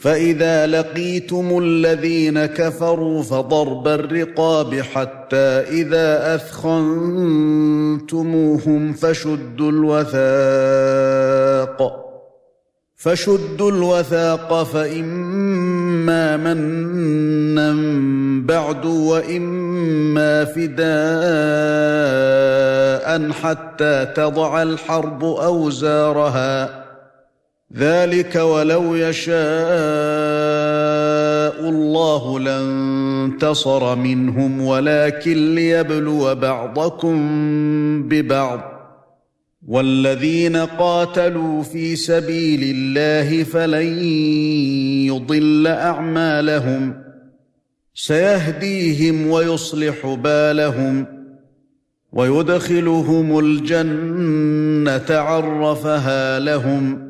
فإذا لقيتم الذين كفروا فضرب الرقاب حتى إذا أثخنتموهم فشدوا الوثاق. فشدوا الوثاق فإما منا بعد وإما فداء حتى تضع الحرب أوزارها. ذلك ولو يشاء الله لانتصر منهم ولكن ليبلو بعضكم ببعض. والذين قاتلوا في سبيل الله فلن يضل أعمالهم. سيهديهم ويصلح بالهم. ويدخلهم الجنة عرفها لهم.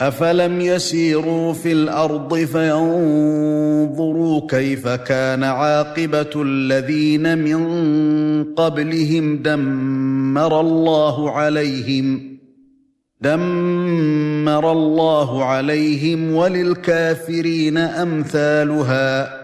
أفلم يسيروا في الأرض فينظروا كيف كان عاقبة الذين من قبلهم دمر الله عليهم دمر الله عليهم وللكافرين أمثالها.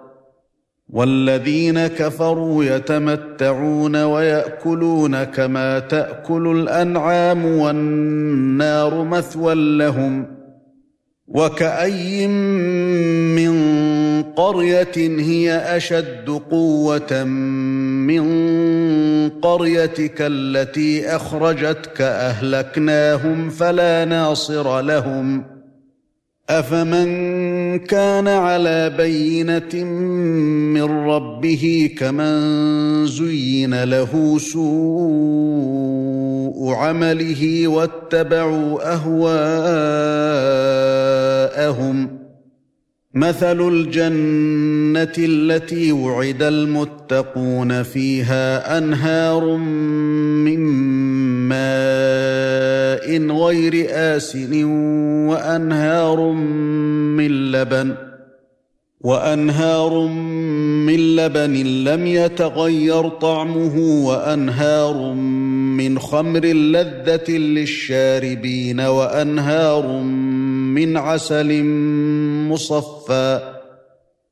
والذين كفروا يتمتعون ويأكلون كما تأكل الأنعام والنار مثوى لهم وكأي من قرية هي أشد قوة من قريتك التي أخرجتك أهلكناهم فلا ناصر لهم أفمن كان على بينة من ربه كمن زين له سوء عمله واتبعوا أهواءهم. مثل الجنة التي وعد المتقون فيها أنهار من ماء غير آسن وأنهار من لبن وأنهار من لبن لم يتغير طعمه وأنهار من خمر لذة للشاربين وأنهار من عسل مصفى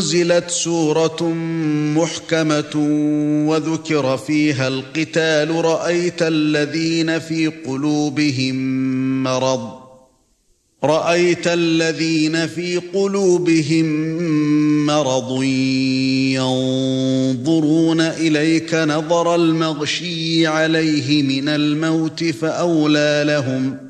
انزلت سورة محكمة وذكر فيها القتال رأيت الذين في قلوبهم مرض. رأيت الذين في قلوبهم مرض ينظرون إليك نظر المغشي عليه من الموت فأولى لهم.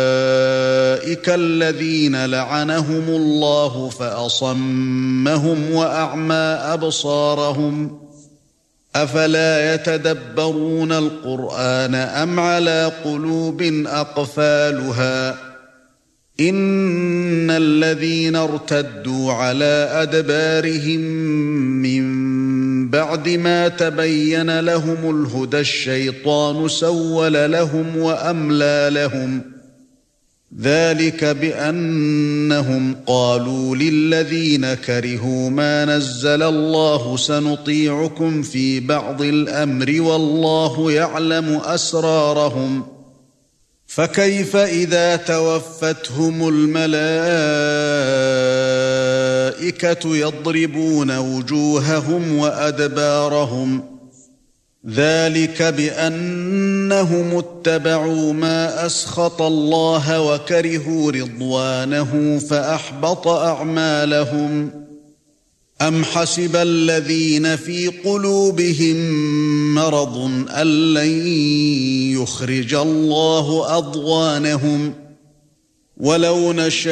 الذين لعنهم الله فأصمهم وأعمى أبصارهم أفلا يتدبرون القرآن أم على قلوب أقفالها إن الذين ارتدوا على أدبارهم من بعد ما تبين لهم الهدى الشيطان سول لهم وأملى لهم ذلك بأنهم قالوا للذين كرهوا ما نزل الله سنطيعكم في بعض الأمر والله يعلم أسرارهم فكيف إذا توفتهم الملائكة يضربون وجوههم وأدبارهم ذلك بأنهم اتبعوا ما أسخط الله وكرهوا رضوانه فأحبط أعمالهم. أم حسب الذين في قلوبهم مرض أن لن يخرج الله أضغانهم؟ ولو نشاء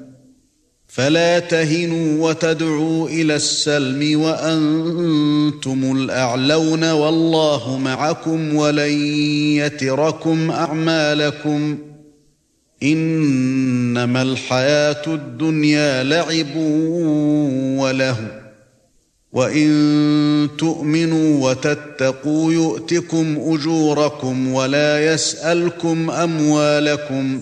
فلا تهنوا وتدعوا إلى السلم وأنتم الأعلون والله معكم ولن يتركم أعمالكم. إنما الحياة الدنيا لعب وله. وإن تؤمنوا وتتقوا يؤتكم أجوركم ولا يسألكم أموالكم.